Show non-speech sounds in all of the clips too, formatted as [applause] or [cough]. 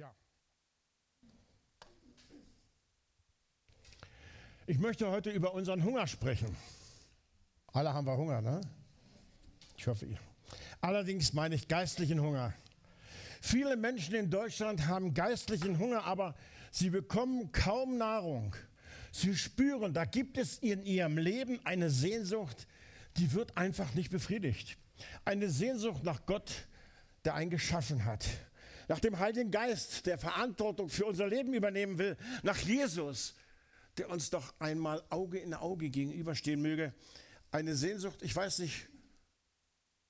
Ja. Ich möchte heute über unseren Hunger sprechen. Alle haben wir Hunger, ne? Ich hoffe, ihr. Allerdings meine ich geistlichen Hunger. Viele Menschen in Deutschland haben geistlichen Hunger, aber sie bekommen kaum Nahrung. Sie spüren, da gibt es in ihrem Leben eine Sehnsucht, die wird einfach nicht befriedigt. Eine Sehnsucht nach Gott, der einen geschaffen hat. Nach dem Heiligen Geist, der Verantwortung für unser Leben übernehmen will. Nach Jesus, der uns doch einmal Auge in Auge gegenüberstehen möge. Eine Sehnsucht, ich weiß nicht,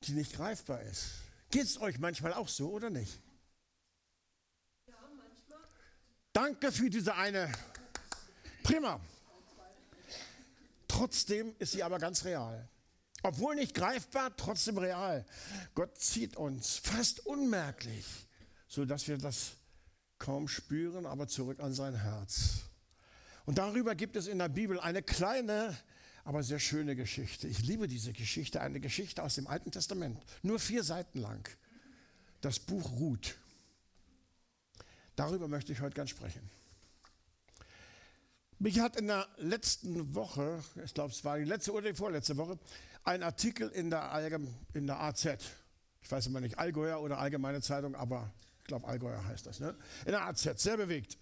die nicht greifbar ist. Geht es euch manchmal auch so oder nicht? Ja, manchmal. Danke für diese eine. Prima. Trotzdem ist sie aber ganz real. Obwohl nicht greifbar, trotzdem real. Gott zieht uns fast unmerklich, sodass wir das kaum spüren, aber zurück an sein Herz. Und darüber gibt es in der Bibel eine kleine, aber sehr schöne Geschichte. Ich liebe diese Geschichte, eine Geschichte aus dem Alten Testament, nur vier Seiten lang. Das Buch Ruth. Darüber möchte ich heute ganz sprechen. Mich hat in der letzten Woche, ich glaube es war die letzte oder die vorletzte Woche, ein Artikel in der, Allgeme in der AZ, ich weiß immer nicht, Allgäuer oder Allgemeine Zeitung, aber glaube Allgäuer heißt das, ne? in der AZ, sehr bewegt.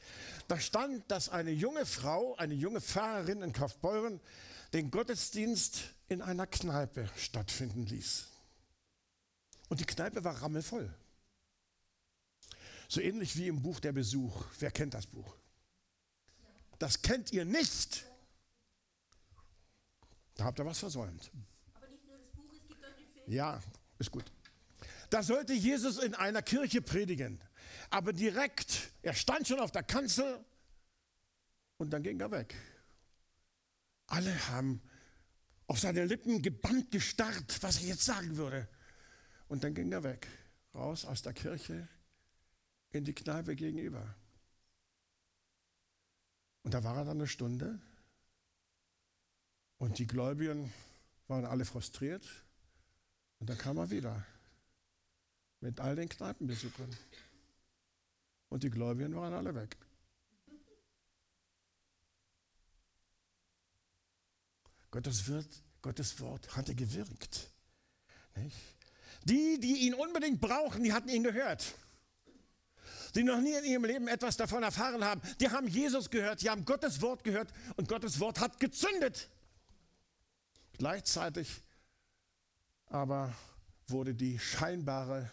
Da stand, dass eine junge Frau, eine junge Pfarrerin in Kaufbeuren, den Gottesdienst in einer Kneipe stattfinden ließ. Und die Kneipe war rammelvoll. So ähnlich wie im Buch Der Besuch. Wer kennt das Buch? Das kennt ihr nicht. Da habt ihr was versäumt. Aber nicht nur das Buch, es gibt auch den Film. Ja, ist gut. Da sollte Jesus in einer Kirche predigen. Aber direkt, er stand schon auf der Kanzel und dann ging er weg. Alle haben auf seine Lippen gebannt gestarrt, was er jetzt sagen würde. Und dann ging er weg, raus aus der Kirche in die Kneipe gegenüber. Und da war er dann eine Stunde und die Gläubigen waren alle frustriert. Und dann kam er wieder mit all den Kneipenbesuchern. Und die Gläubigen waren alle weg. Gottes, Wirt, Gottes Wort hatte gewirkt. Nicht? Die, die ihn unbedingt brauchen, die hatten ihn gehört die noch nie in ihrem Leben etwas davon erfahren haben, die haben Jesus gehört, die haben Gottes Wort gehört und Gottes Wort hat gezündet. Gleichzeitig aber wurde die scheinbare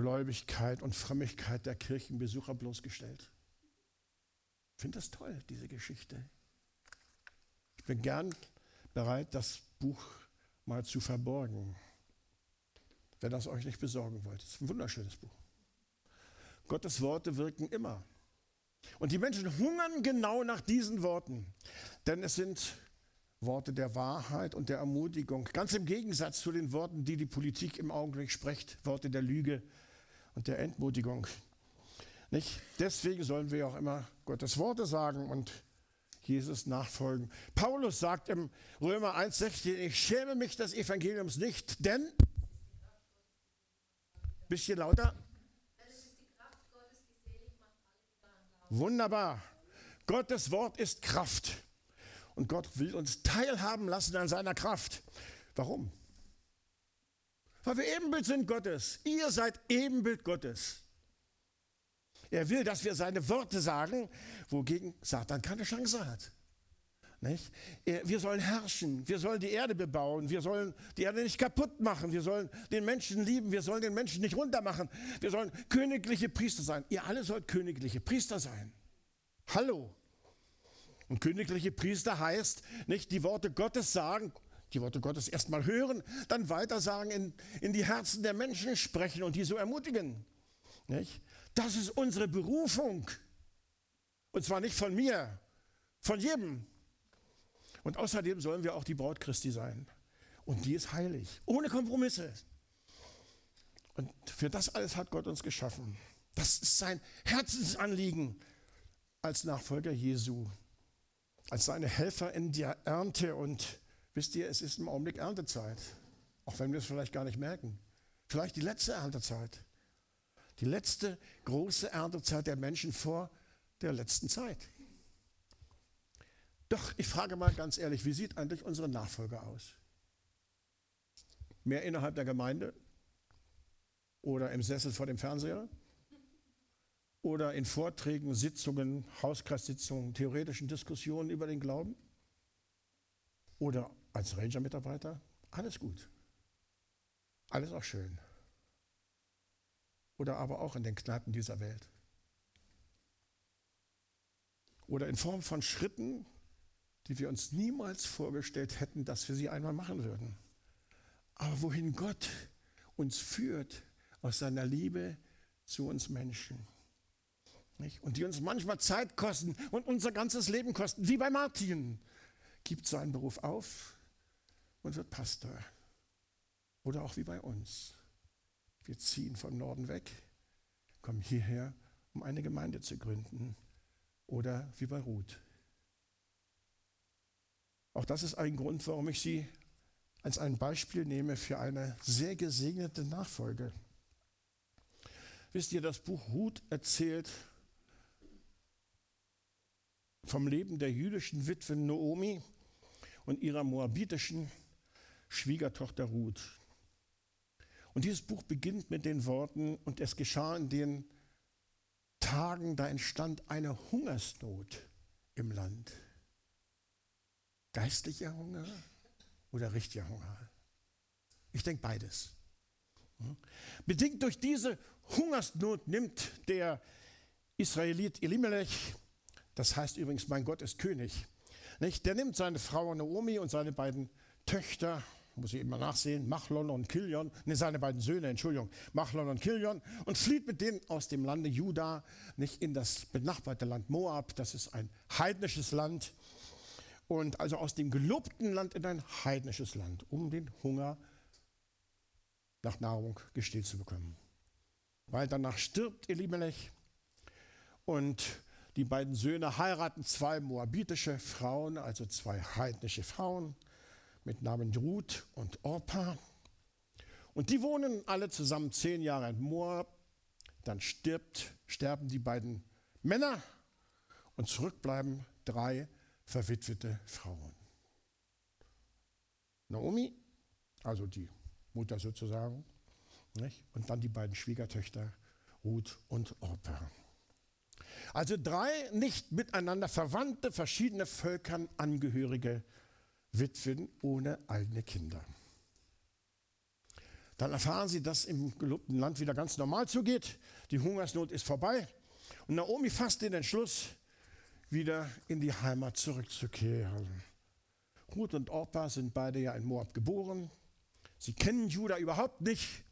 Gläubigkeit und Frömmigkeit der Kirchenbesucher bloßgestellt. Ich finde das toll, diese Geschichte. Ich bin gern bereit, das Buch mal zu verborgen, wenn das euch nicht besorgen wollt. Es ist ein wunderschönes Buch. Gottes Worte wirken immer. Und die Menschen hungern genau nach diesen Worten, denn es sind Worte der Wahrheit und der Ermutigung, ganz im Gegensatz zu den Worten, die die Politik im Augenblick spricht, Worte der Lüge der Entmutigung. Nicht? Deswegen sollen wir auch immer Gottes Worte sagen und Jesus nachfolgen. Paulus sagt im Römer 1,16, ich schäme mich des Evangeliums nicht, denn, bisschen lauter, Wunderbar. Gottes Wort ist Kraft. Und Gott will uns teilhaben lassen an seiner Kraft. Warum? Weil wir Ebenbild sind Gottes. Ihr seid Ebenbild Gottes. Er will, dass wir seine Worte sagen, wogegen Satan keine Chance hat. Nicht? Wir sollen herrschen, wir sollen die Erde bebauen, wir sollen die Erde nicht kaputt machen, wir sollen den Menschen lieben, wir sollen den Menschen nicht runtermachen, wir sollen königliche Priester sein. Ihr alle sollt königliche Priester sein. Hallo. Und königliche Priester heißt nicht die Worte Gottes sagen, die Worte Gottes erstmal hören, dann weiter sagen, in, in die Herzen der Menschen sprechen und die so ermutigen. Nicht? Das ist unsere Berufung. Und zwar nicht von mir, von jedem. Und außerdem sollen wir auch die Braut Christi sein. Und die ist heilig, ohne Kompromisse. Und für das alles hat Gott uns geschaffen. Das ist sein Herzensanliegen als Nachfolger Jesu, als seine Helfer in der Ernte. Und wisst ihr, es ist im Augenblick Erntezeit, auch wenn wir es vielleicht gar nicht merken. Vielleicht die letzte Erntezeit. Die letzte große Erntezeit der Menschen vor der letzten Zeit. Doch, ich frage mal ganz ehrlich, wie sieht eigentlich unsere Nachfolge aus? Mehr innerhalb der Gemeinde? Oder im Sessel vor dem Fernseher? Oder in Vorträgen, Sitzungen, Hauskreissitzungen, theoretischen Diskussionen über den Glauben? Oder als Ranger-Mitarbeiter? Alles gut. Alles auch schön. Oder aber auch in den Kneipen dieser Welt. Oder in Form von Schritten, die wir uns niemals vorgestellt hätten, dass wir sie einmal machen würden. Aber wohin Gott uns führt aus seiner Liebe zu uns Menschen. Nicht? Und die uns manchmal Zeit kosten und unser ganzes Leben kosten, wie bei Martin. Gibt seinen Beruf auf und wird Pastor. Oder auch wie bei uns. Wir ziehen vom Norden weg, kommen hierher, um eine Gemeinde zu gründen. Oder wie bei Ruth. Auch das ist ein Grund, warum ich sie als ein Beispiel nehme für eine sehr gesegnete Nachfolge. Wisst ihr, das Buch Ruth erzählt vom Leben der jüdischen Witwe Naomi und ihrer moabitischen Schwiegertochter Ruth. Und dieses Buch beginnt mit den Worten, und es geschah in den Tagen, da entstand eine Hungersnot im Land. Geistlicher Hunger oder richtiger Hunger? Ich denke beides. Hm? Bedingt durch diese Hungersnot nimmt der Israelit Elimelech, das heißt übrigens, mein Gott ist König, nicht? der nimmt seine Frau Naomi und seine beiden Töchter, muss ich immer nachsehen, Machlon und Kilion, ne, seine beiden Söhne, Entschuldigung, Machlon und Kilion, und flieht mit denen aus dem Lande Juda, nicht in das benachbarte Land Moab, das ist ein heidnisches Land, und also aus dem gelobten Land in ein heidnisches Land, um den Hunger nach Nahrung gestillt zu bekommen. Weil danach stirbt Elimelech. Und die beiden Söhne heiraten zwei moabitische Frauen, also zwei heidnische Frauen mit Namen Ruth und Orpa. Und die wohnen alle zusammen zehn Jahre in Moab. Dann stirbt, sterben die beiden Männer und zurückbleiben drei verwitwete Frauen. Naomi, also die Mutter sozusagen, nicht? und dann die beiden Schwiegertöchter Ruth und Orpa. Also drei nicht miteinander verwandte, verschiedene Völkern angehörige Witwen ohne eigene Kinder. Dann erfahren sie, dass im gelobten Land wieder ganz normal zugeht. Die Hungersnot ist vorbei. Und Naomi fasst den Entschluss, wieder in die Heimat zurückzukehren. Ruth und Orpa sind beide ja in Moab geboren. Sie kennen Juda überhaupt nicht,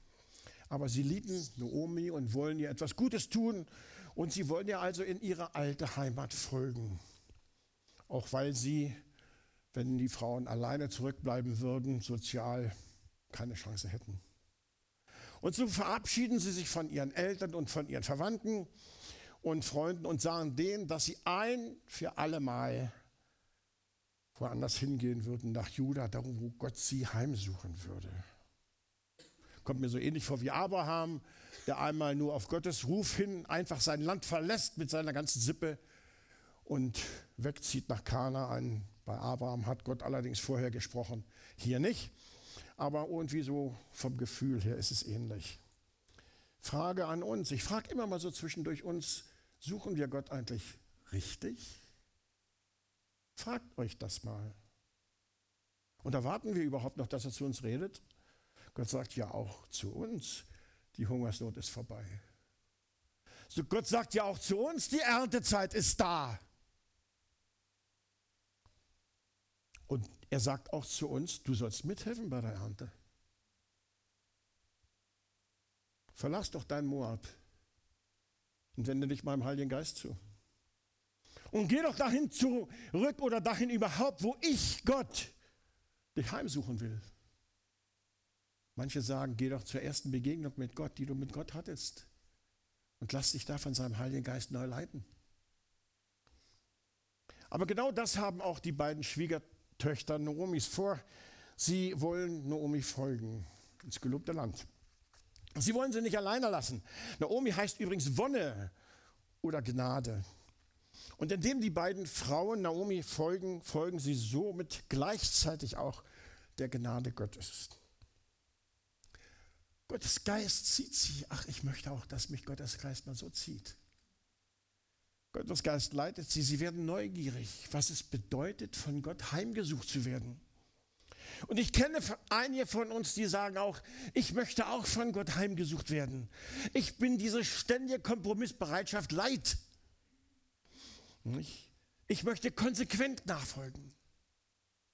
aber sie lieben Naomi und wollen ihr etwas Gutes tun. Und sie wollen ihr also in ihre alte Heimat folgen. Auch weil sie, wenn die Frauen alleine zurückbleiben würden, sozial keine Chance hätten. Und so verabschieden sie sich von ihren Eltern und von ihren Verwandten und Freunden und sagen denen, dass sie ein für alle Mal woanders hingehen würden, nach Juda, darum, wo Gott sie heimsuchen würde. Kommt mir so ähnlich vor wie Abraham, der einmal nur auf Gottes Ruf hin einfach sein Land verlässt mit seiner ganzen Sippe und wegzieht nach Kanaan. Bei Abraham hat Gott allerdings vorher gesprochen, hier nicht. Aber irgendwie so vom Gefühl her ist es ähnlich. Frage an uns. Ich frage immer mal so zwischendurch uns, suchen wir Gott eigentlich richtig? Fragt euch das mal. Und erwarten wir überhaupt noch, dass er zu uns redet? Gott sagt ja auch zu uns, die Hungersnot ist vorbei. So Gott sagt ja auch zu uns, die Erntezeit ist da. Und er sagt auch zu uns, du sollst mithelfen bei der Ernte. Verlass doch dein Moab und wende dich meinem Heiligen Geist zu. Und geh doch dahin zurück oder dahin überhaupt, wo ich, Gott, dich heimsuchen will. Manche sagen, geh doch zur ersten Begegnung mit Gott, die du mit Gott hattest. Und lass dich da von seinem Heiligen Geist neu leiten. Aber genau das haben auch die beiden Schwiegertöchter Noomis vor. Sie wollen Noomi folgen ins gelobte Land. Sie wollen sie nicht alleine lassen. Naomi heißt übrigens Wonne oder Gnade. Und indem die beiden Frauen Naomi folgen, folgen sie somit gleichzeitig auch der Gnade Gottes. Gottes Geist zieht sie. Ach, ich möchte auch, dass mich Gottes Geist mal so zieht. Gottes Geist leitet sie. Sie werden neugierig, was es bedeutet, von Gott heimgesucht zu werden. Und ich kenne einige von uns, die sagen auch, ich möchte auch von Gott heimgesucht werden. Ich bin diese ständige Kompromissbereitschaft leid. Ich, ich möchte konsequent nachfolgen.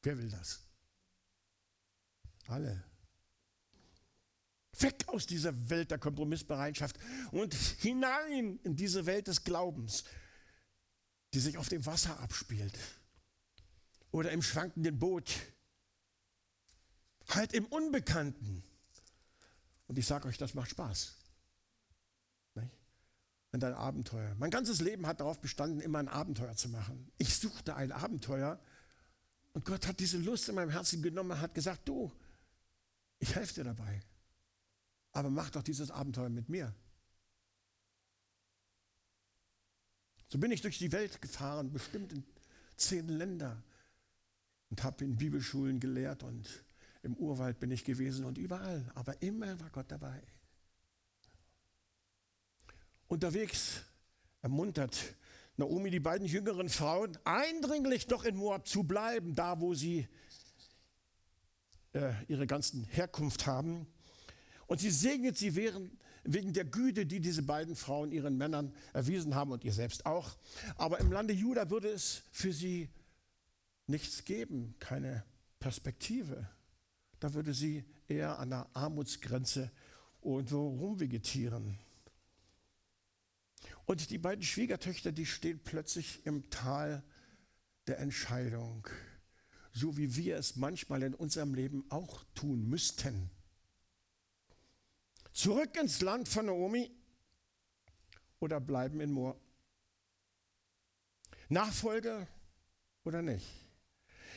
Wer will das? Alle. Weg aus dieser Welt der Kompromissbereitschaft und hinein in diese Welt des Glaubens, die sich auf dem Wasser abspielt oder im schwankenden Boot halt im Unbekannten. Und ich sage euch, das macht Spaß. Und ein Abenteuer. Mein ganzes Leben hat darauf bestanden, immer ein Abenteuer zu machen. Ich suchte ein Abenteuer und Gott hat diese Lust in meinem Herzen genommen und hat gesagt, du, ich helfe dir dabei. Aber mach doch dieses Abenteuer mit mir. So bin ich durch die Welt gefahren, bestimmt in zehn Länder und habe in Bibelschulen gelehrt und im Urwald bin ich gewesen und überall. Aber immer war Gott dabei. Unterwegs ermuntert Naomi die beiden jüngeren Frauen, eindringlich doch in Moab zu bleiben, da wo sie äh, ihre ganzen Herkunft haben. Und sie segnet sie während, wegen der Güte, die diese beiden Frauen ihren Männern erwiesen haben und ihr selbst auch. Aber im Lande Juda würde es für sie nichts geben, keine Perspektive da würde sie eher an der Armutsgrenze und so rumvegetieren. Und die beiden Schwiegertöchter, die stehen plötzlich im Tal der Entscheidung, so wie wir es manchmal in unserem Leben auch tun müssten. Zurück ins Land von Naomi oder bleiben in Moor? Nachfolge oder nicht?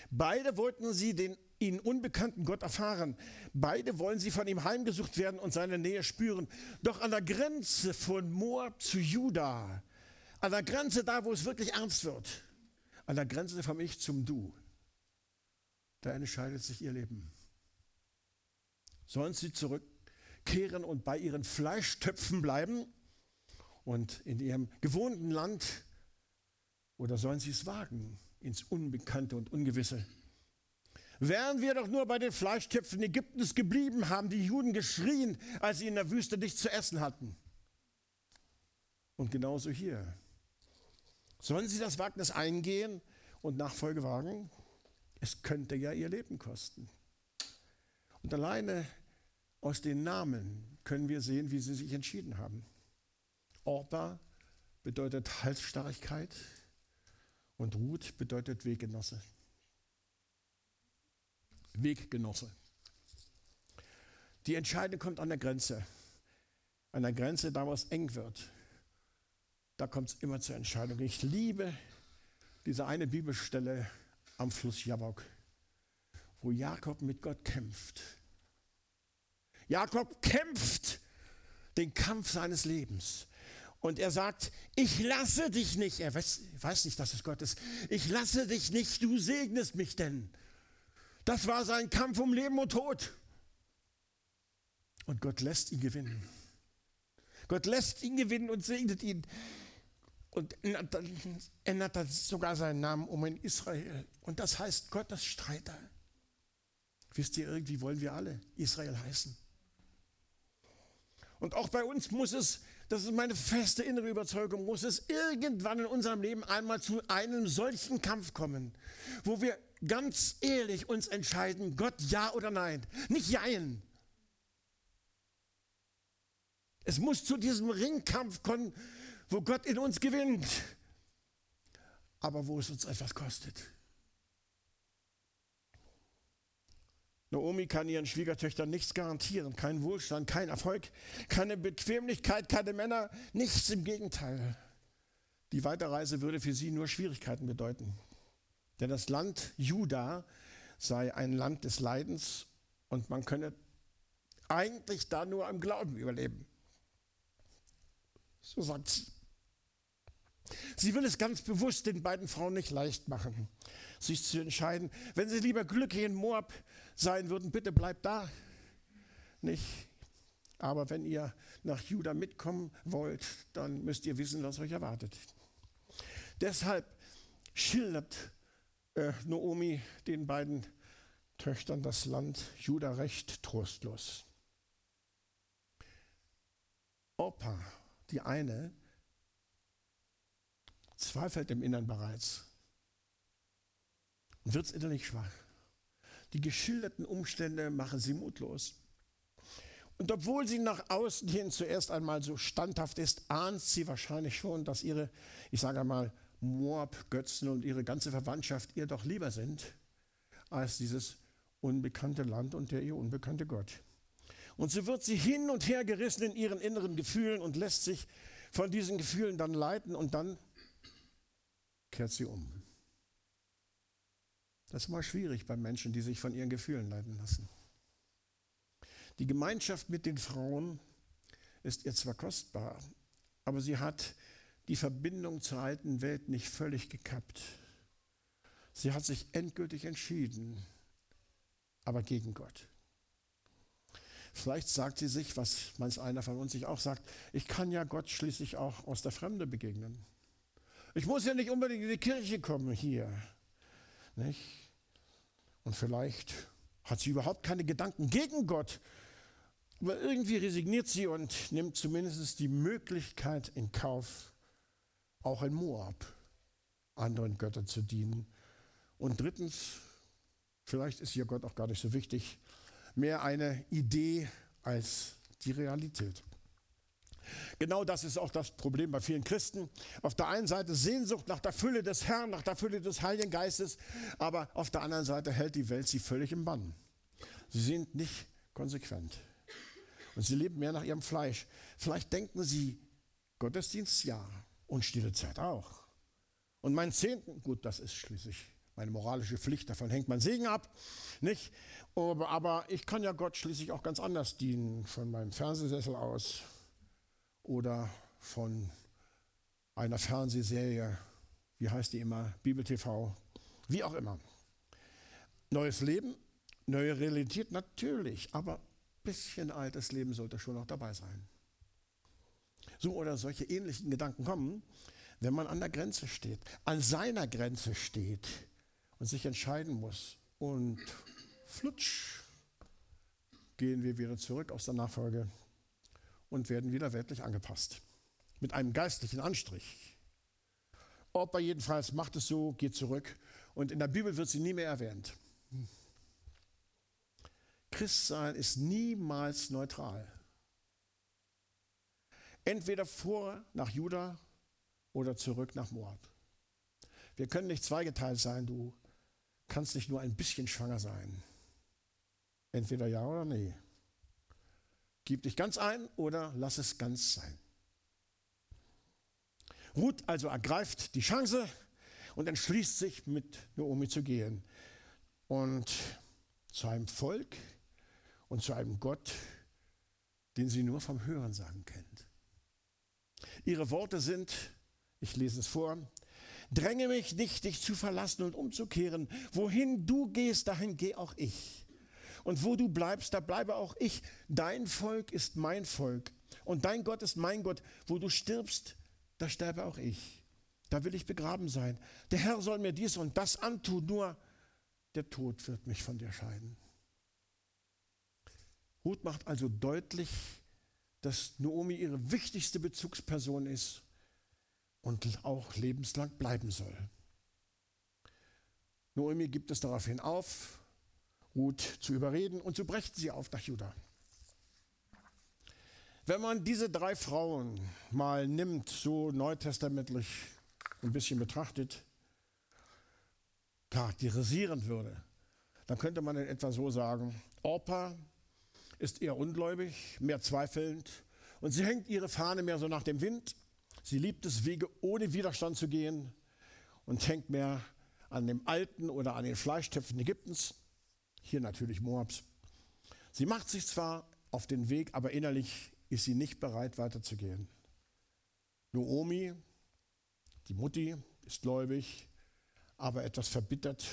Beide wollten sie den ihn unbekannten Gott erfahren. Beide wollen sie von ihm heimgesucht werden und seine Nähe spüren. Doch an der Grenze von Moab zu Juda, an der Grenze da, wo es wirklich ernst wird, an der Grenze vom Ich zum Du, da entscheidet sich ihr Leben. Sollen sie zurückkehren und bei ihren Fleischtöpfen bleiben und in ihrem gewohnten Land oder sollen sie es wagen ins Unbekannte und Ungewisse? Wären wir doch nur bei den Fleischtöpfen Ägyptens geblieben, haben die Juden geschrien, als sie in der Wüste nichts zu essen hatten. Und genauso hier. Sollen sie das Wagnis eingehen und Nachfolge wagen? Es könnte ja ihr Leben kosten. Und alleine aus den Namen können wir sehen, wie sie sich entschieden haben. Orpa bedeutet Halsstarrigkeit und Ruth bedeutet Weggenosse. Weggenosse. Die Entscheidung kommt an der Grenze. An der Grenze, da wo es eng wird. Da kommt es immer zur Entscheidung. Ich liebe diese eine Bibelstelle am Fluss Jabok, wo Jakob mit Gott kämpft. Jakob kämpft den Kampf seines Lebens. Und er sagt, ich lasse dich nicht. Er weiß, weiß nicht, dass es Gott ist. Ich lasse dich nicht, du segnest mich denn. Das war sein Kampf um Leben und Tod. Und Gott lässt ihn gewinnen. Gott lässt ihn gewinnen und segnet ihn. Und ändert dann sogar seinen Namen um in Israel. Und das heißt Gottes Streiter. Wisst ihr, irgendwie wollen wir alle Israel heißen. Und auch bei uns muss es, das ist meine feste innere Überzeugung, muss es irgendwann in unserem Leben einmal zu einem solchen Kampf kommen, wo wir ganz ehrlich uns entscheiden, Gott ja oder nein. Nicht jein. Es muss zu diesem Ringkampf kommen, wo Gott in uns gewinnt, aber wo es uns etwas kostet. Naomi kann ihren Schwiegertöchtern nichts garantieren, keinen Wohlstand, keinen Erfolg, keine Bequemlichkeit, keine Männer, nichts im Gegenteil. Die Weiterreise würde für sie nur Schwierigkeiten bedeuten. Denn das Land Juda sei ein Land des Leidens und man könne eigentlich da nur im Glauben überleben. So sagt sie. Sie will es ganz bewusst den beiden Frauen nicht leicht machen, sich zu entscheiden. Wenn sie lieber glücklich in Moab sein würden, bitte bleibt da. Nicht. Aber wenn ihr nach Juda mitkommen wollt, dann müsst ihr wissen, was euch erwartet. Deshalb schildert äh, Naomi den beiden Töchtern das Land Juda recht trostlos. Opa, die eine, zweifelt im Innern bereits und wird innerlich schwach. Die geschilderten Umstände machen sie mutlos. Und obwohl sie nach außen hin zuerst einmal so standhaft ist, ahnt sie wahrscheinlich schon, dass ihre, ich sage einmal, Moab-Götzen und ihre ganze Verwandtschaft ihr doch lieber sind als dieses unbekannte Land und der ihr unbekannte Gott. Und so wird sie hin und her gerissen in ihren inneren Gefühlen und lässt sich von diesen Gefühlen dann leiten und dann kehrt sie um. Das ist mal schwierig bei Menschen, die sich von ihren Gefühlen leiten lassen. Die Gemeinschaft mit den Frauen ist ihr zwar kostbar, aber sie hat die Verbindung zur alten Welt nicht völlig gekappt. Sie hat sich endgültig entschieden, aber gegen Gott. Vielleicht sagt sie sich, was manch einer von uns sich auch sagt, ich kann ja Gott schließlich auch aus der Fremde begegnen. Ich muss ja nicht unbedingt in die Kirche kommen hier. Nicht? Und vielleicht hat sie überhaupt keine Gedanken gegen Gott, aber irgendwie resigniert sie und nimmt zumindest die Möglichkeit in Kauf, auch in Moab anderen Göttern zu dienen. Und drittens, vielleicht ist ihr Gott auch gar nicht so wichtig, mehr eine Idee als die Realität. Genau das ist auch das Problem bei vielen Christen. Auf der einen Seite Sehnsucht nach der Fülle des Herrn, nach der Fülle des Heiligen Geistes, aber auf der anderen Seite hält die Welt sie völlig im Bann. Sie sind nicht konsequent. Und sie leben mehr nach ihrem Fleisch. Vielleicht denken sie, Gottesdienst ja und stille Zeit auch. Und mein Zehnten, gut, das ist schließlich meine moralische Pflicht, davon hängt mein Segen ab, nicht? Aber, aber ich kann ja Gott schließlich auch ganz anders dienen, von meinem Fernsehsessel aus oder von einer Fernsehserie, wie heißt die immer, Bibel TV, wie auch immer. Neues Leben, neue Realität natürlich, aber bisschen altes Leben sollte schon noch dabei sein. So oder solche ähnlichen Gedanken kommen, wenn man an der Grenze steht, an seiner Grenze steht und sich entscheiden muss. Und flutsch gehen wir wieder zurück aus der Nachfolge und werden wieder weltlich angepasst. Mit einem geistlichen Anstrich. Opa jedenfalls macht es so, geht zurück und in der Bibel wird sie nie mehr erwähnt. Christsein ist niemals neutral. Entweder vor nach Juda oder zurück nach Moab. Wir können nicht zweigeteilt sein, du kannst nicht nur ein bisschen schwanger sein. Entweder ja oder nee. Gib dich ganz ein oder lass es ganz sein. Ruth also ergreift die Chance und entschließt sich, mit Naomi zu gehen. Und zu einem Volk, und zu einem Gott, den sie nur vom Hören sagen kennt. Ihre Worte sind, ich lese es vor, dränge mich nicht, dich zu verlassen und umzukehren. Wohin du gehst, dahin gehe auch ich. Und wo du bleibst, da bleibe auch ich. Dein Volk ist mein Volk und dein Gott ist mein Gott. Wo du stirbst, da sterbe auch ich. Da will ich begraben sein. Der Herr soll mir dies und das antun, nur der Tod wird mich von dir scheiden. Ruth macht also deutlich, dass Naomi ihre wichtigste Bezugsperson ist und auch lebenslang bleiben soll. Naomi gibt es daraufhin auf, Ruth zu überreden und so brechen sie auf nach Juda. Wenn man diese drei Frauen mal nimmt, so neutestamentlich ein bisschen betrachtet, charakterisieren würde, dann könnte man in etwa so sagen, Orpa ist eher ungläubig, mehr zweifelnd und sie hängt ihre Fahne mehr so nach dem Wind. Sie liebt es, Wege ohne Widerstand zu gehen und hängt mehr an dem alten oder an den Fleischtöpfen Ägyptens, hier natürlich Moabs. Sie macht sich zwar auf den Weg, aber innerlich ist sie nicht bereit weiterzugehen. Noomi, die Mutti, ist gläubig, aber etwas verbittert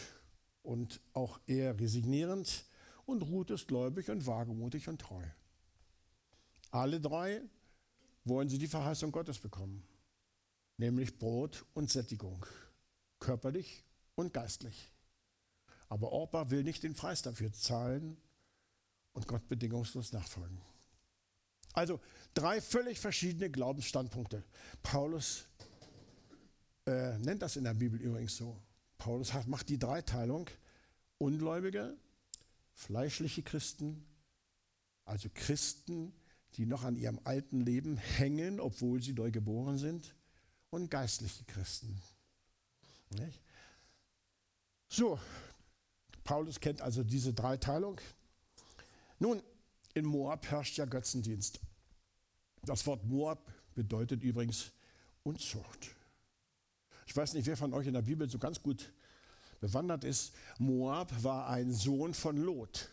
und auch eher resignierend. Und Ruth ist gläubig und wagemutig und treu. Alle drei wollen sie die Verheißung Gottes bekommen, nämlich Brot und Sättigung, körperlich und geistlich. Aber Orpa will nicht den Preis dafür zahlen und Gott bedingungslos nachfolgen. Also drei völlig verschiedene Glaubensstandpunkte. Paulus äh, nennt das in der Bibel übrigens so. Paulus hat, macht die Dreiteilung. Ungläubige, fleischliche Christen, also Christen, die noch an ihrem alten Leben hängen, obwohl sie neu geboren sind, und geistliche Christen. Nicht? So, Paulus kennt also diese Dreiteilung. Nun, in Moab herrscht ja Götzendienst. Das Wort Moab bedeutet übrigens Unzucht. Ich weiß nicht, wer von euch in der Bibel so ganz gut bewandert ist. Moab war ein Sohn von Lot.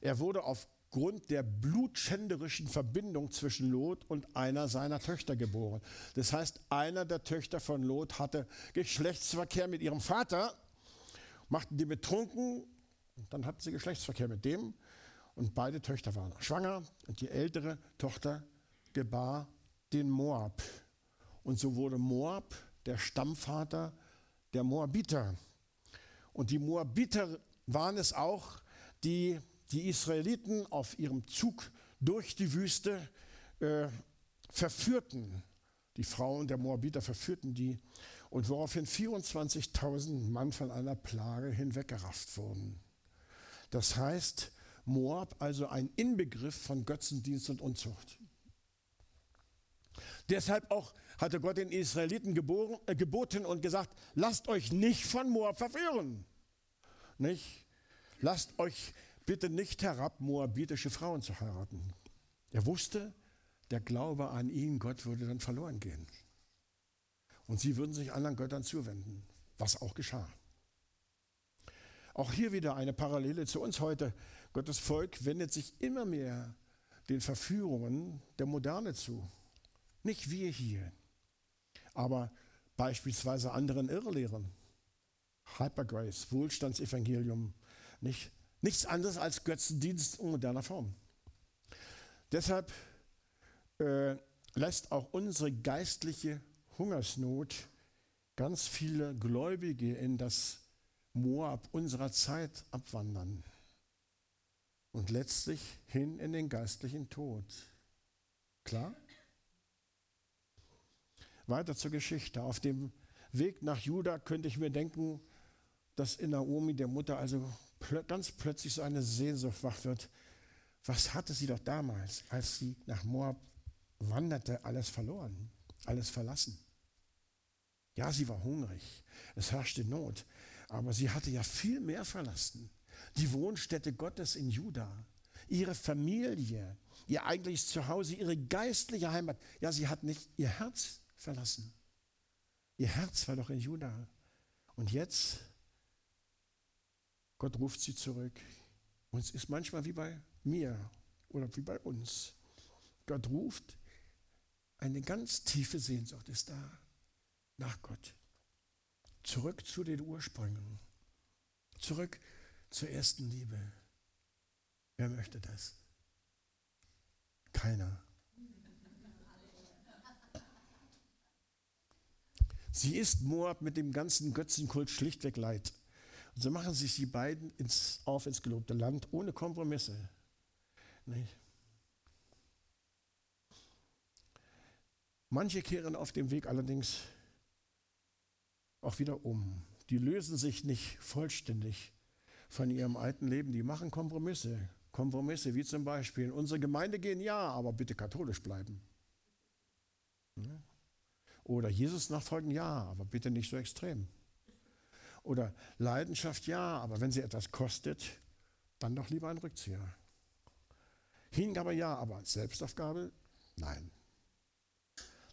Er wurde aufgrund der blutschänderischen Verbindung zwischen Lot und einer seiner Töchter geboren. Das heißt, einer der Töchter von Lot hatte Geschlechtsverkehr mit ihrem Vater, machten die betrunken und dann hatten sie Geschlechtsverkehr mit dem und beide Töchter waren schwanger und die ältere Tochter gebar den Moab. Und so wurde Moab der Stammvater der Moabiter. Und die Moabiter waren es auch, die die Israeliten auf ihrem Zug durch die Wüste äh, verführten. Die Frauen der Moabiter verführten die und woraufhin 24.000 Mann von einer Plage hinweggerafft wurden. Das heißt, Moab also ein Inbegriff von Götzendienst und Unzucht. Deshalb auch hatte Gott den Israeliten geboren, äh, geboten und gesagt, lasst euch nicht von Moab verführen. Nicht? Lasst euch bitte nicht herab, moabitische Frauen zu heiraten. Er wusste, der Glaube an ihn, Gott würde dann verloren gehen. Und sie würden sich anderen Göttern zuwenden, was auch geschah. Auch hier wieder eine Parallele zu uns heute. Gottes Volk wendet sich immer mehr den Verführungen der Moderne zu. Nicht wir hier, aber beispielsweise anderen Irrlehren. Hypergrace, Wohlstandsevangelium, nicht, nichts anderes als Götzendienst in moderner Form. Deshalb äh, lässt auch unsere geistliche Hungersnot ganz viele Gläubige in das Moab unserer Zeit abwandern und letztlich hin in den geistlichen Tod. Klar? Weiter zur Geschichte. Auf dem Weg nach Juda könnte ich mir denken, dass in Naomi, der Mutter, also ganz plötzlich so eine Sehnsucht wach wird. Was hatte sie doch damals, als sie nach Moab wanderte, alles verloren, alles verlassen? Ja, sie war hungrig, es herrschte Not, aber sie hatte ja viel mehr verlassen. Die Wohnstätte Gottes in Juda, ihre Familie, ihr eigentliches Zuhause, ihre geistliche Heimat. Ja, sie hat nicht ihr Herz verlassen. Ihr Herz war doch in Juda. Und jetzt, Gott ruft sie zurück. Und es ist manchmal wie bei mir oder wie bei uns. Gott ruft, eine ganz tiefe Sehnsucht ist da nach Gott. Zurück zu den Ursprüngen. Zurück zur ersten Liebe. Wer möchte das? Keiner. Sie ist Moab mit dem ganzen Götzenkult schlichtweg leid. Und so machen sich die beiden ins, auf ins gelobte Land ohne Kompromisse. Nicht? Manche kehren auf dem Weg allerdings auch wieder um. Die lösen sich nicht vollständig von ihrem alten Leben. Die machen Kompromisse. Kompromisse wie zum Beispiel in unsere Gemeinde gehen, ja, aber bitte katholisch bleiben. Oder Jesus nachfolgen, ja, aber bitte nicht so extrem. Oder Leidenschaft, ja, aber wenn sie etwas kostet, dann doch lieber ein Rückzieher. Hingabe, ja, aber Selbstaufgabe, nein.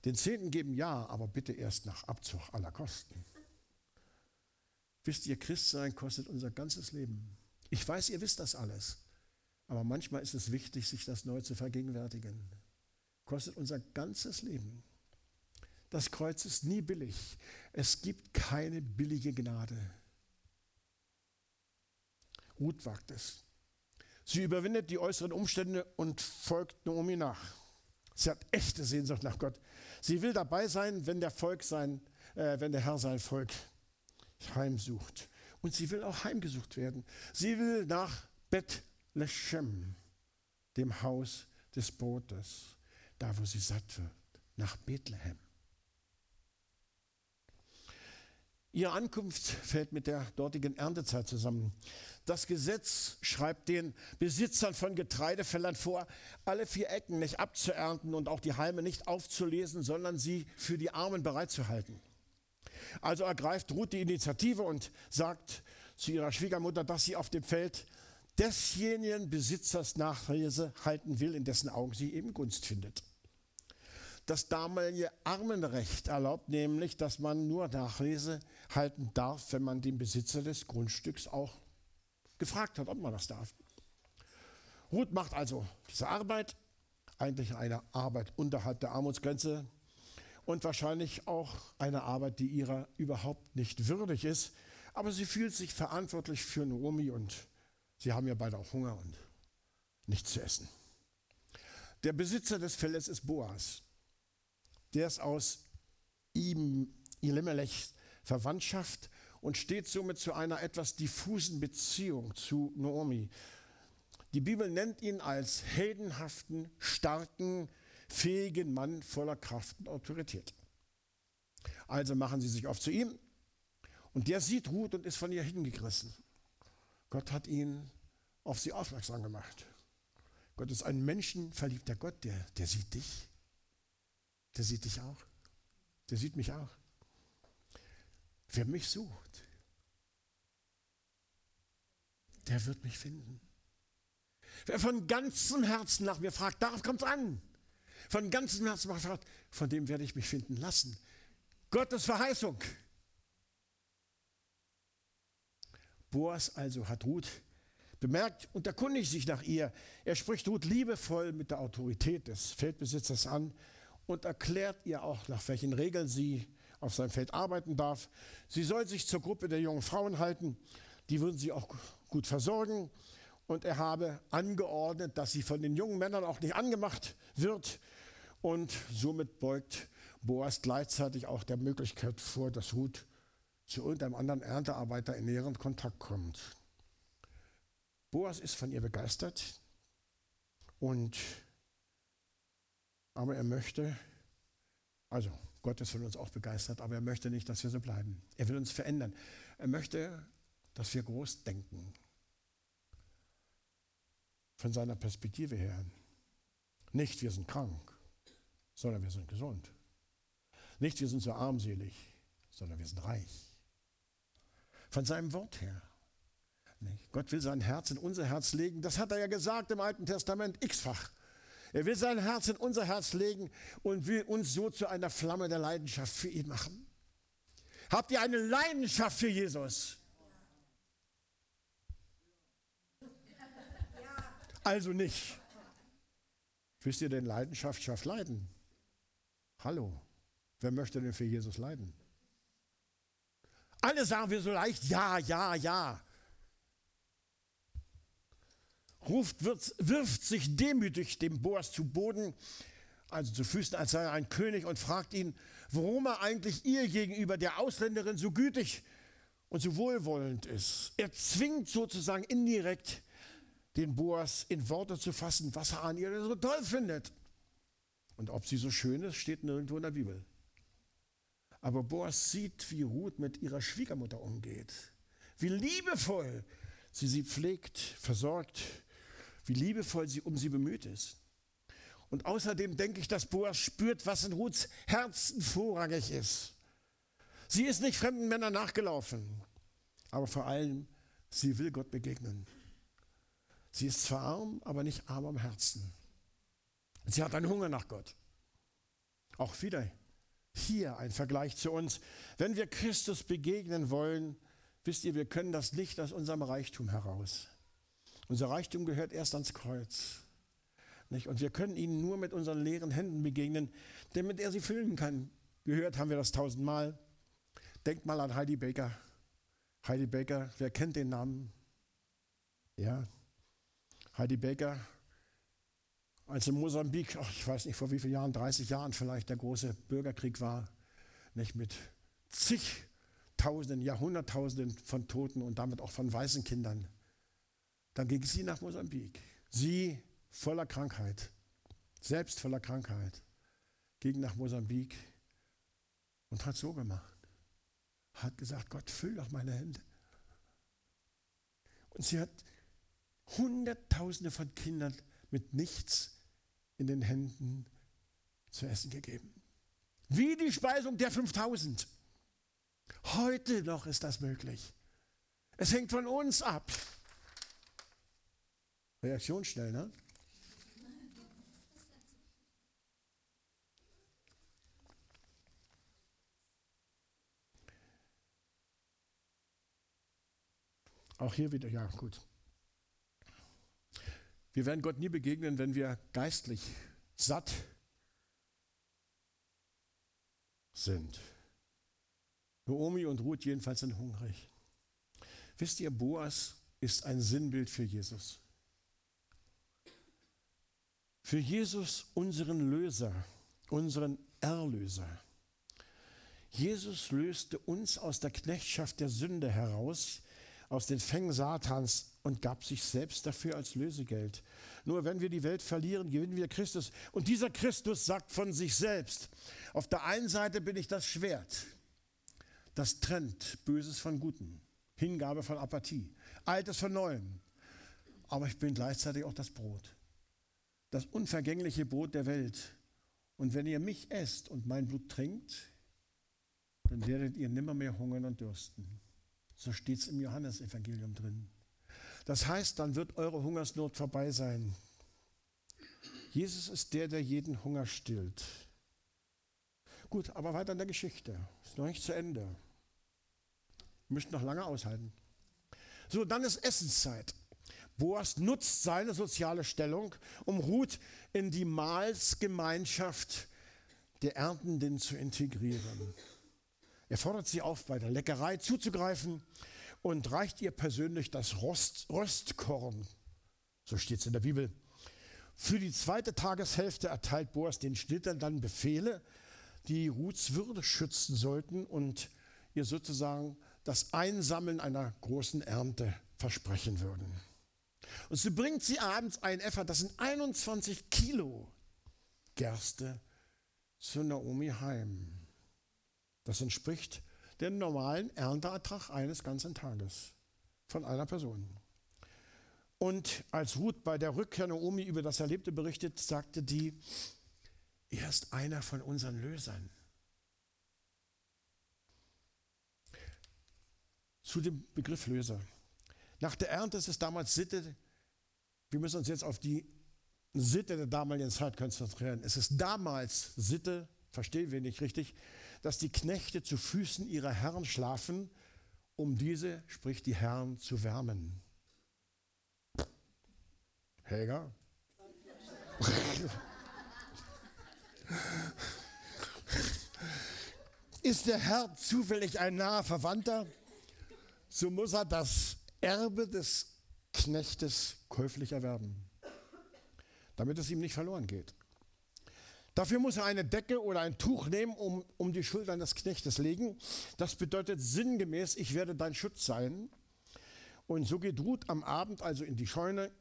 Den Zehnten geben, ja, aber bitte erst nach Abzug aller Kosten. Wisst ihr, Christsein kostet unser ganzes Leben. Ich weiß, ihr wisst das alles. Aber manchmal ist es wichtig, sich das neu zu vergegenwärtigen. Kostet unser ganzes Leben. Das Kreuz ist nie billig. Es gibt keine billige Gnade. Ruth wagt es. Sie überwindet die äußeren Umstände und folgt Naomi nach. Sie hat echte Sehnsucht nach Gott. Sie will dabei sein, wenn der, Volk sein, äh, wenn der Herr sein Volk heimsucht. Und sie will auch heimgesucht werden. Sie will nach Bethlehem, dem Haus des Brotes, da wo sie satt wird, nach Bethlehem. Ihre Ankunft fällt mit der dortigen Erntezeit zusammen. Das Gesetz schreibt den Besitzern von Getreidefeldern vor, alle vier Ecken nicht abzuernten und auch die Halme nicht aufzulesen, sondern sie für die Armen bereitzuhalten. Also ergreift Ruth die Initiative und sagt zu ihrer Schwiegermutter, dass sie auf dem Feld desjenigen Besitzers Nachlese halten will, in dessen Augen sie eben Gunst findet. Das damalige Armenrecht erlaubt nämlich, dass man nur Nachlese halten darf, wenn man den Besitzer des Grundstücks auch gefragt hat, ob man das darf. Ruth macht also diese Arbeit, eigentlich eine Arbeit unterhalb der Armutsgrenze und wahrscheinlich auch eine Arbeit, die ihrer überhaupt nicht würdig ist. Aber sie fühlt sich verantwortlich für Naomi und sie haben ja beide auch Hunger und nichts zu essen. Der Besitzer des Feldes ist Boas der ist aus ihm, Verwandtschaft und steht somit zu einer etwas diffusen Beziehung zu Naomi. Die Bibel nennt ihn als heldenhaften, starken, fähigen Mann voller Kraft und Autorität. Also machen sie sich auf zu ihm und der sieht Ruth und ist von ihr hingerissen. Gott hat ihn auf sie aufmerksam gemacht. Gott ist ein menschenverliebter Gott, der, der sieht dich, der sieht dich auch. Der sieht mich auch. Wer mich sucht, der wird mich finden. Wer von ganzem Herzen nach mir fragt, darauf kommt es an. Von ganzem Herzen fragt, von dem werde ich mich finden lassen. Gottes Verheißung. Boas also hat Ruth bemerkt und erkundigt sich nach ihr. Er spricht Ruth liebevoll mit der Autorität des Feldbesitzers an und erklärt ihr auch, nach welchen Regeln sie auf seinem Feld arbeiten darf. Sie soll sich zur Gruppe der jungen Frauen halten, die würden sie auch gut versorgen. Und er habe angeordnet, dass sie von den jungen Männern auch nicht angemacht wird. Und somit beugt Boas gleichzeitig auch der Möglichkeit vor, dass Ruth zu irgendeinem anderen Erntearbeiter in näheren Kontakt kommt. Boas ist von ihr begeistert und aber er möchte, also Gott ist von uns auch begeistert, aber er möchte nicht, dass wir so bleiben. Er will uns verändern. Er möchte, dass wir groß denken. Von seiner Perspektive her. Nicht, wir sind krank, sondern wir sind gesund. Nicht, wir sind so armselig, sondern wir sind reich. Von seinem Wort her. Gott will sein Herz in unser Herz legen. Das hat er ja gesagt im Alten Testament x-fach. Er will sein Herz in unser Herz legen und will uns so zu einer Flamme der Leidenschaft für ihn machen. Habt ihr eine Leidenschaft für Jesus? Also nicht. Wisst ihr denn, Leidenschaft schafft Leiden? Hallo, wer möchte denn für Jesus leiden? Alle sagen wir so leicht, ja, ja, ja ruft, wird, wirft sich demütig dem Boas zu Boden, also zu Füßen, als sei er ein König, und fragt ihn, warum er eigentlich ihr gegenüber der Ausländerin so gütig und so wohlwollend ist. Er zwingt sozusagen indirekt den Boas in Worte zu fassen, was er an ihr so toll findet. Und ob sie so schön ist, steht nirgendwo in der Bibel. Aber Boas sieht, wie Ruth mit ihrer Schwiegermutter umgeht, wie liebevoll sie sie pflegt, versorgt, wie liebevoll sie um sie bemüht ist. Und außerdem denke ich, dass Boas spürt, was in Ruths Herzen vorrangig ist. Sie ist nicht fremden Männern nachgelaufen, aber vor allem, sie will Gott begegnen. Sie ist zwar arm, aber nicht arm am Herzen. Sie hat einen Hunger nach Gott. Auch wieder hier ein Vergleich zu uns. Wenn wir Christus begegnen wollen, wisst ihr, wir können das nicht aus unserem Reichtum heraus. Unser Reichtum gehört erst ans Kreuz. Nicht? Und wir können ihnen nur mit unseren leeren Händen begegnen, damit er sie füllen kann. Gehört haben wir das tausendmal. Denkt mal an Heidi Baker. Heidi Baker, wer kennt den Namen? Ja, Heidi Baker, als in Mosambik, ach, ich weiß nicht vor wie vielen Jahren, 30 Jahren vielleicht, der große Bürgerkrieg war, nicht mit zigtausenden, Jahrhunderttausenden von Toten und damit auch von weißen Kindern. Dann ging sie nach Mosambik. Sie voller Krankheit, selbst voller Krankheit, ging nach Mosambik und hat so gemacht. Hat gesagt, Gott, füll doch meine Hände. Und sie hat Hunderttausende von Kindern mit nichts in den Händen zu essen gegeben. Wie die Speisung der 5000. Heute noch ist das möglich. Es hängt von uns ab. Reaktion schnell, ne? Auch hier wieder, ja, gut. Wir werden Gott nie begegnen, wenn wir geistlich satt sind. Naomi und Ruth jedenfalls sind hungrig. Wisst ihr, Boas ist ein Sinnbild für Jesus. Für Jesus, unseren Löser, unseren Erlöser. Jesus löste uns aus der Knechtschaft der Sünde heraus, aus den Fängen Satans und gab sich selbst dafür als Lösegeld. Nur wenn wir die Welt verlieren, gewinnen wir Christus. Und dieser Christus sagt von sich selbst, auf der einen Seite bin ich das Schwert, das trennt Böses von Gutem, Hingabe von Apathie, Altes von Neuem. Aber ich bin gleichzeitig auch das Brot, das unvergängliche Brot der Welt. Und wenn ihr mich esst und mein Blut trinkt, dann werdet ihr nimmermehr hungern und dürsten. So steht es im Johannesevangelium drin. Das heißt, dann wird eure Hungersnot vorbei sein. Jesus ist der, der jeden Hunger stillt. Gut, aber weiter in der Geschichte. Ist noch nicht zu Ende. Wir müssen noch lange aushalten. So, dann ist Essenszeit. Boas nutzt seine soziale Stellung, um Ruth in die Mahlsgemeinschaft der Erntenden zu integrieren. Er fordert sie auf, bei der Leckerei zuzugreifen und reicht ihr persönlich das Rost, Röstkorn. So steht es in der Bibel. Für die zweite Tageshälfte erteilt Boas den Schnittern dann Befehle, die Ruths Würde schützen sollten und ihr sozusagen das Einsammeln einer großen Ernte versprechen würden. Und so bringt sie abends ein Effer, das sind 21 Kilo Gerste, zu Naomi heim. Das entspricht dem normalen Ernteertrag eines ganzen Tages von einer Person. Und als Ruth bei der Rückkehr Naomi über das Erlebte berichtet, sagte die, er ist einer von unseren Lösern. Zu dem Begriff Löser. Nach der Ernte ist es damals Sitte, wir müssen uns jetzt auf die Sitte der damaligen Zeit konzentrieren. Es ist damals Sitte, verstehen wir nicht richtig, dass die Knechte zu Füßen ihrer Herren schlafen, um diese, sprich die Herren, zu wärmen. Helga? [laughs] Ist der Herr zufällig ein naher Verwandter, so muss er das Erbe des Knechtes käuflich erwerben, damit es ihm nicht verloren geht. Dafür muss er eine Decke oder ein Tuch nehmen, um, um die Schultern des Knechtes legen. Das bedeutet sinngemäß, ich werde dein Schutz sein. Und so geht Ruth am Abend also in die Scheune,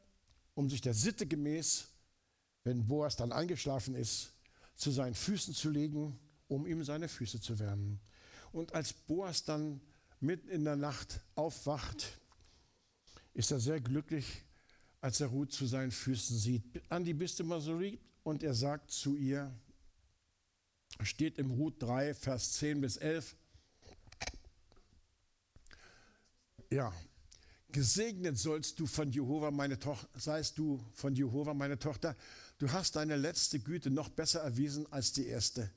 um sich der Sitte gemäß, wenn Boas dann eingeschlafen ist, zu seinen Füßen zu legen, um ihm seine Füße zu wärmen. Und als Boas dann mitten in der Nacht aufwacht, ist er sehr glücklich, als er Ruth zu seinen Füßen sieht. Andi, bist du mal so lieb? Und er sagt zu ihr, steht im Ruth 3, Vers 10 bis 11, ja, gesegnet sollst du von Jehova, meine Tochter, seist du von Jehova, meine Tochter, du hast deine letzte Güte noch besser erwiesen als die erste,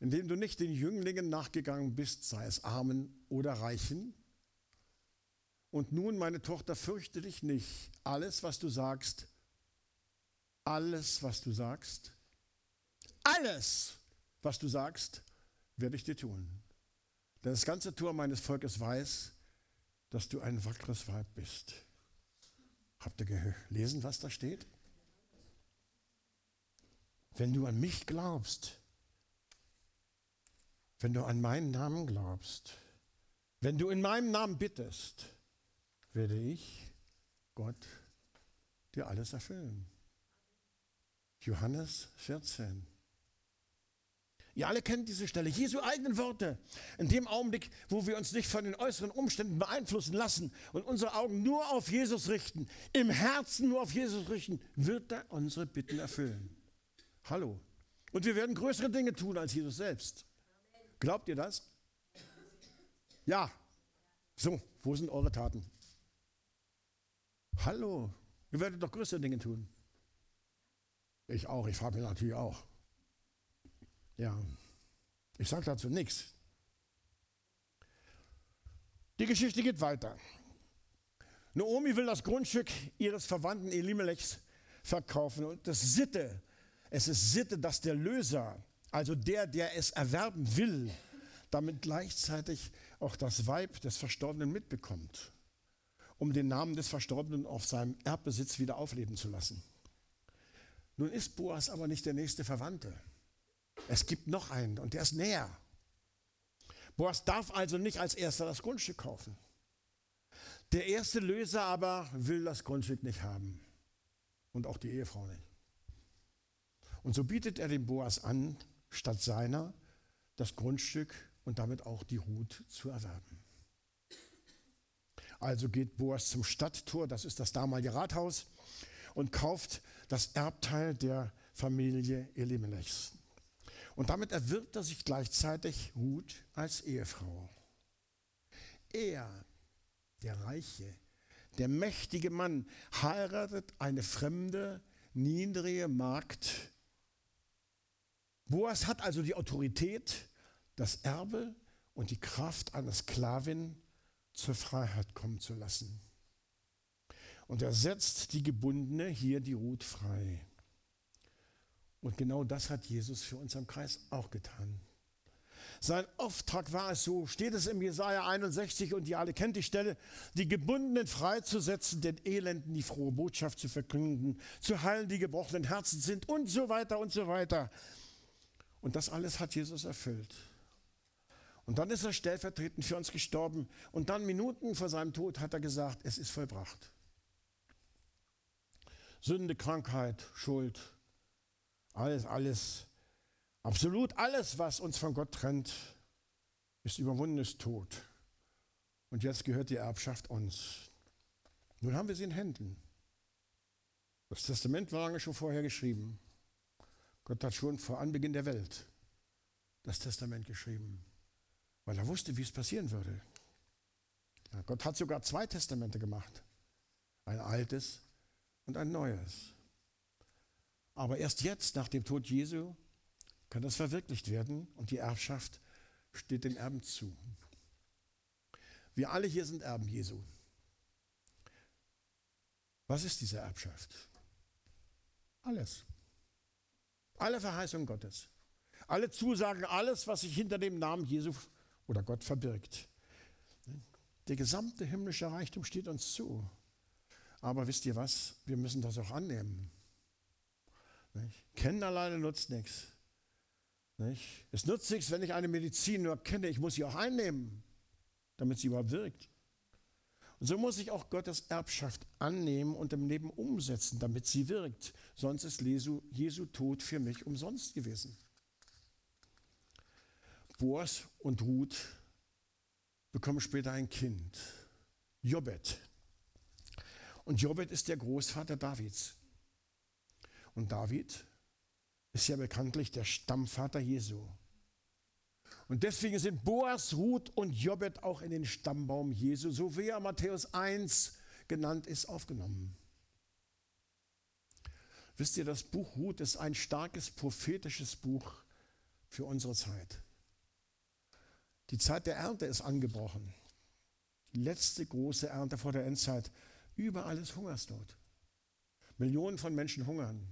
indem du nicht den Jünglingen nachgegangen bist, sei es Armen oder Reichen, Und nun, meine Tochter, fürchte dich nicht. Alles, was du sagst, alles, was du sagst, alles, was du sagst, werde ich dir tun. Denn das ganze Tor meines Volkes weiß, dass du ein wackeres Weib bist. Habt ihr gelesen, was da steht? Wenn du an mich glaubst, wenn du an meinen Namen glaubst, wenn du in meinem Namen bittest, werde ich, Gott, dir alles erfüllen. Johannes 14. Ihr alle kennt diese Stelle, Jesu eigenen Worte. In dem Augenblick, wo wir uns nicht von den äußeren Umständen beeinflussen lassen und unsere Augen nur auf Jesus richten, im Herzen nur auf Jesus richten, wird er unsere Bitten erfüllen. Hallo. Und wir werden größere Dinge tun als Jesus selbst. Glaubt ihr das? Ja. So, wo sind eure Taten? Hallo. Ihr werdet doch größere Dinge tun. Ich auch, ich frage mich natürlich auch. Ja, ich sage dazu nichts. Die Geschichte geht weiter. Naomi will das Grundstück ihres Verwandten Elimelechs verkaufen und das Sitte, es ist Sitte, dass der Löser, also der, der es erwerben will, damit gleichzeitig auch das Weib des Verstorbenen mitbekommt, um den Namen des Verstorbenen auf seinem Erbbesitz wieder aufleben zu lassen. Nun ist Boas aber nicht der nächste Verwandte. Es gibt noch einen und der ist näher. Boas darf also nicht als erster das Grundstück kaufen. Der erste Löser aber will das Grundstück nicht haben und auch die Ehefrau nicht. Und so bietet er dem Boas an, statt seiner das Grundstück und damit auch die Ruth zu erwerben. Also geht Boas zum Stadttor, das ist das damalige Rathaus, und kauft das Erbteil der Familie Elimelechs. Und damit erwirbt er sich gleichzeitig Ruth als Ehefrau. Er, der Reiche, der mächtige Mann, heiratet eine fremde, niedrige Magd. Boas hat also die Autorität, das Erbe und die Kraft einer Sklavin zur Freiheit kommen zu lassen. Und er setzt die Gebundene, hier die Ruth, frei. Und genau das hat Jesus für uns am Kreis auch getan. Sein Auftrag war es so, steht es im Jesaja 61 und ihr alle kennt die Stelle, die Gebundenen freizusetzen, den Elenden die frohe Botschaft zu verkünden, zu heilen, die gebrochenen Herzen sind und so weiter und so weiter. Und das alles hat Jesus erfüllt. Und dann ist er stellvertretend für uns gestorben. Und dann Minuten vor seinem Tod hat er gesagt, es ist vollbracht. Sünde, Krankheit, Schuld, alles, alles, absolut alles, was uns von Gott trennt, ist überwundenes Tod. Und jetzt gehört die Erbschaft uns. Nun haben wir sie in Händen. Das Testament war lange schon vorher geschrieben. Gott hat schon vor Anbeginn der Welt das Testament geschrieben, weil er wusste, wie es passieren würde. Ja, Gott hat sogar zwei Testamente gemacht. Ein altes und ein neues. Aber erst jetzt, nach dem Tod Jesu, kann das verwirklicht werden und die Erbschaft steht den Erben zu. Wir alle hier sind Erben Jesu. Was ist diese Erbschaft? Alles. Alle Verheißungen Gottes. Alle Zusagen, alles, was sich hinter dem Namen Jesu oder Gott verbirgt. Der gesamte himmlische Reichtum steht uns zu. Aber wisst ihr was? Wir müssen das auch annehmen. Nicht? Kennen alleine nutzt nichts. Nicht? Es nutzt nichts, wenn ich eine Medizin nur kenne. Ich muss sie auch einnehmen, damit sie überhaupt wirkt. Und so muss ich auch Gottes Erbschaft annehmen und im Leben umsetzen, damit sie wirkt. Sonst ist Jesu, Jesu Tod für mich umsonst gewesen. Boas und Ruth bekommen später ein Kind, Jobet. Und Jobet ist der Großvater Davids. Und David ist ja bekanntlich der Stammvater Jesu. Und deswegen sind Boas, Ruth und Jobet auch in den Stammbaum Jesu, so wie er Matthäus 1 genannt ist, aufgenommen. Wisst ihr, das Buch Ruth ist ein starkes prophetisches Buch für unsere Zeit. Die Zeit der Ernte ist angebrochen. letzte große Ernte vor der Endzeit. Überall ist Hungersnot. Millionen von Menschen hungern.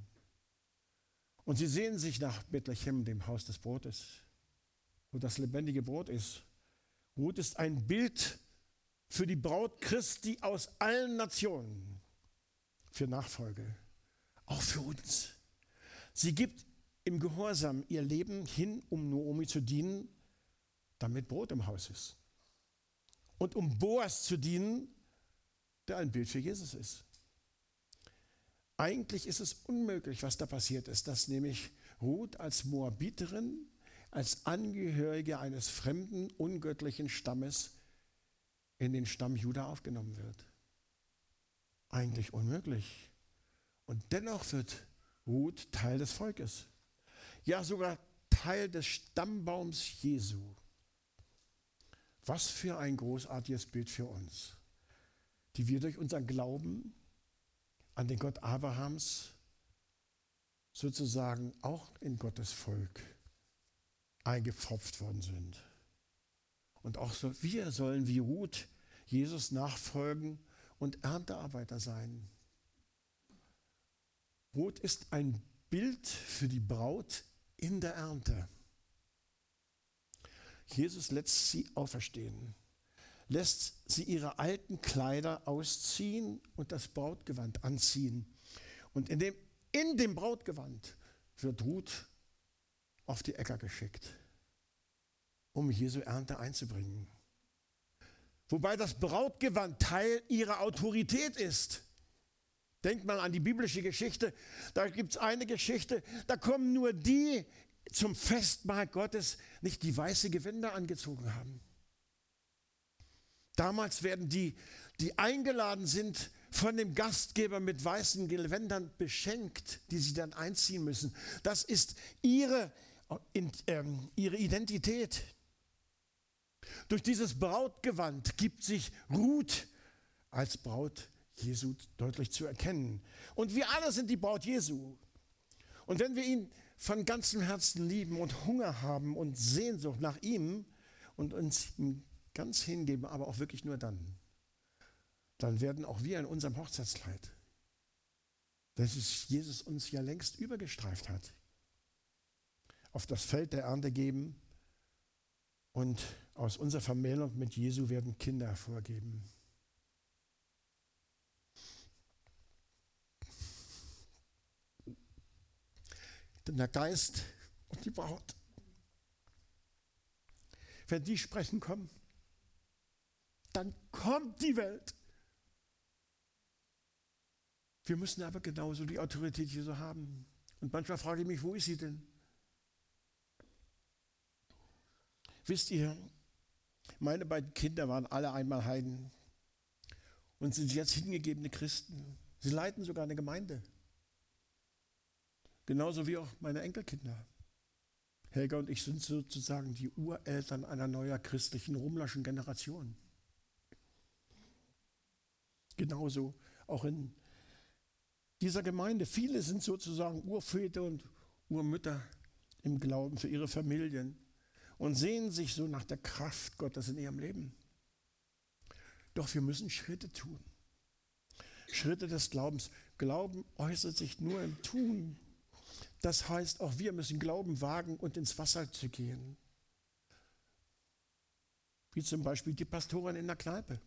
Und sie sehen sich nach Bethlehem, dem Haus des Brotes, wo das lebendige Brot ist. Ruth ist ein Bild für die Braut Christi aus allen Nationen, für Nachfolge, auch für uns. Sie gibt im Gehorsam ihr Leben hin, um Noomi zu dienen, damit Brot im Haus ist. Und um Boas zu dienen, der ein Bild für Jesus ist. Eigentlich ist es unmöglich, was da passiert ist, dass nämlich Ruth als Moabiterin, als Angehörige eines fremden, ungöttlichen Stammes in den Stamm Juda aufgenommen wird. Eigentlich unmöglich. Und dennoch wird Ruth Teil des Volkes. Ja, sogar Teil des Stammbaums Jesu. Was für ein großartiges Bild für uns, die wir durch unseren Glauben an den Gott Abrahams sozusagen auch in Gottes Volk eingepfropft worden sind. Und auch so, wir sollen wie Ruth Jesus nachfolgen und Erntearbeiter sein. Ruth ist ein Bild für die Braut in der Ernte. Jesus lässt sie auferstehen lässt sie ihre alten Kleider ausziehen und das Brautgewand anziehen. Und in dem, in dem Brautgewand wird Ruth auf die Äcker geschickt, um Jesu Ernte einzubringen. Wobei das Brautgewand Teil ihrer Autorität ist. Denkt mal an die biblische Geschichte. Da gibt es eine Geschichte, da kommen nur die zum Festmahl Gottes, nicht die weiße Gewänder angezogen haben. Damals werden die, die eingeladen sind, von dem Gastgeber mit weißen Gewändern beschenkt, die sie dann einziehen müssen. Das ist ihre, äh, ihre Identität. Durch dieses Brautgewand gibt sich Ruth als Braut Jesu deutlich zu erkennen. Und wir alle sind die Braut Jesu. Und wenn wir ihn von ganzem Herzen lieben und Hunger haben und Sehnsucht nach ihm und uns ihm ganz hingeben, aber auch wirklich nur dann. Dann werden auch wir in unserem Hochzeitskleid, das ist Jesus uns ja längst übergestreift hat, auf das Feld der Ernte geben und aus unserer Vermählung mit Jesu werden Kinder hervorgeben. Denn der Geist und die Braut, wenn die sprechen kommen, dann kommt die Welt. Wir müssen aber genauso die Autorität Jesu haben. Und manchmal frage ich mich, wo ist sie denn? Wisst ihr, meine beiden Kinder waren alle einmal Heiden und sind jetzt hingegebene Christen. Sie leiten sogar eine Gemeinde. Genauso wie auch meine Enkelkinder. Helga und ich sind sozusagen die Ureltern einer neuer christlichen rumlaschen Generation genauso auch in dieser Gemeinde. Viele sind sozusagen Urväter und Urmütter im Glauben für ihre Familien und sehen sich so nach der Kraft Gottes in ihrem Leben. Doch wir müssen Schritte tun. Schritte des Glaubens. Glauben äußert sich nur im Tun. Das heißt, auch wir müssen Glauben wagen und ins Wasser zu gehen. Wie zum Beispiel die Pastorin in der Kneipe.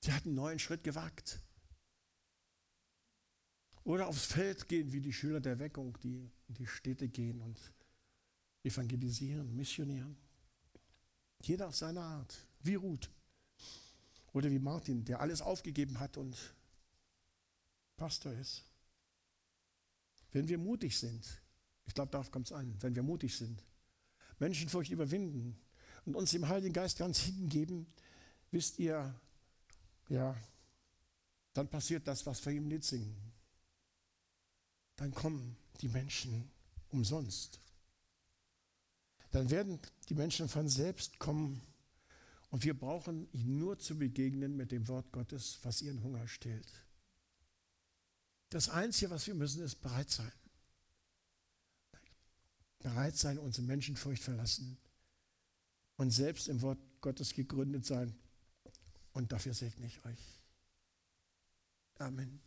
Sie hat einen neuen Schritt gewagt. Oder aufs Feld gehen, wie die Schüler der Weckung, die in die Städte gehen und evangelisieren, missionieren. Jeder auf seine Art, wie Ruth. Oder wie Martin, der alles aufgegeben hat und Pastor ist. Wenn wir mutig sind, ich glaube, darauf kommt es an, wenn wir mutig sind, Menschenfurcht überwinden und uns dem Heiligen Geist ganz hingeben, wisst ihr, ja, dann passiert das, was wir im Lied singen. Dann kommen die Menschen umsonst. Dann werden die Menschen von selbst kommen und wir brauchen ihnen nur zu begegnen mit dem Wort Gottes, was ihren Hunger stillt. Das Einzige, was wir müssen, ist bereit sein. Bereit sein, unsere Menschenfurcht verlassen und selbst im Wort Gottes gegründet sein Und dafür segne ich euch. Amen.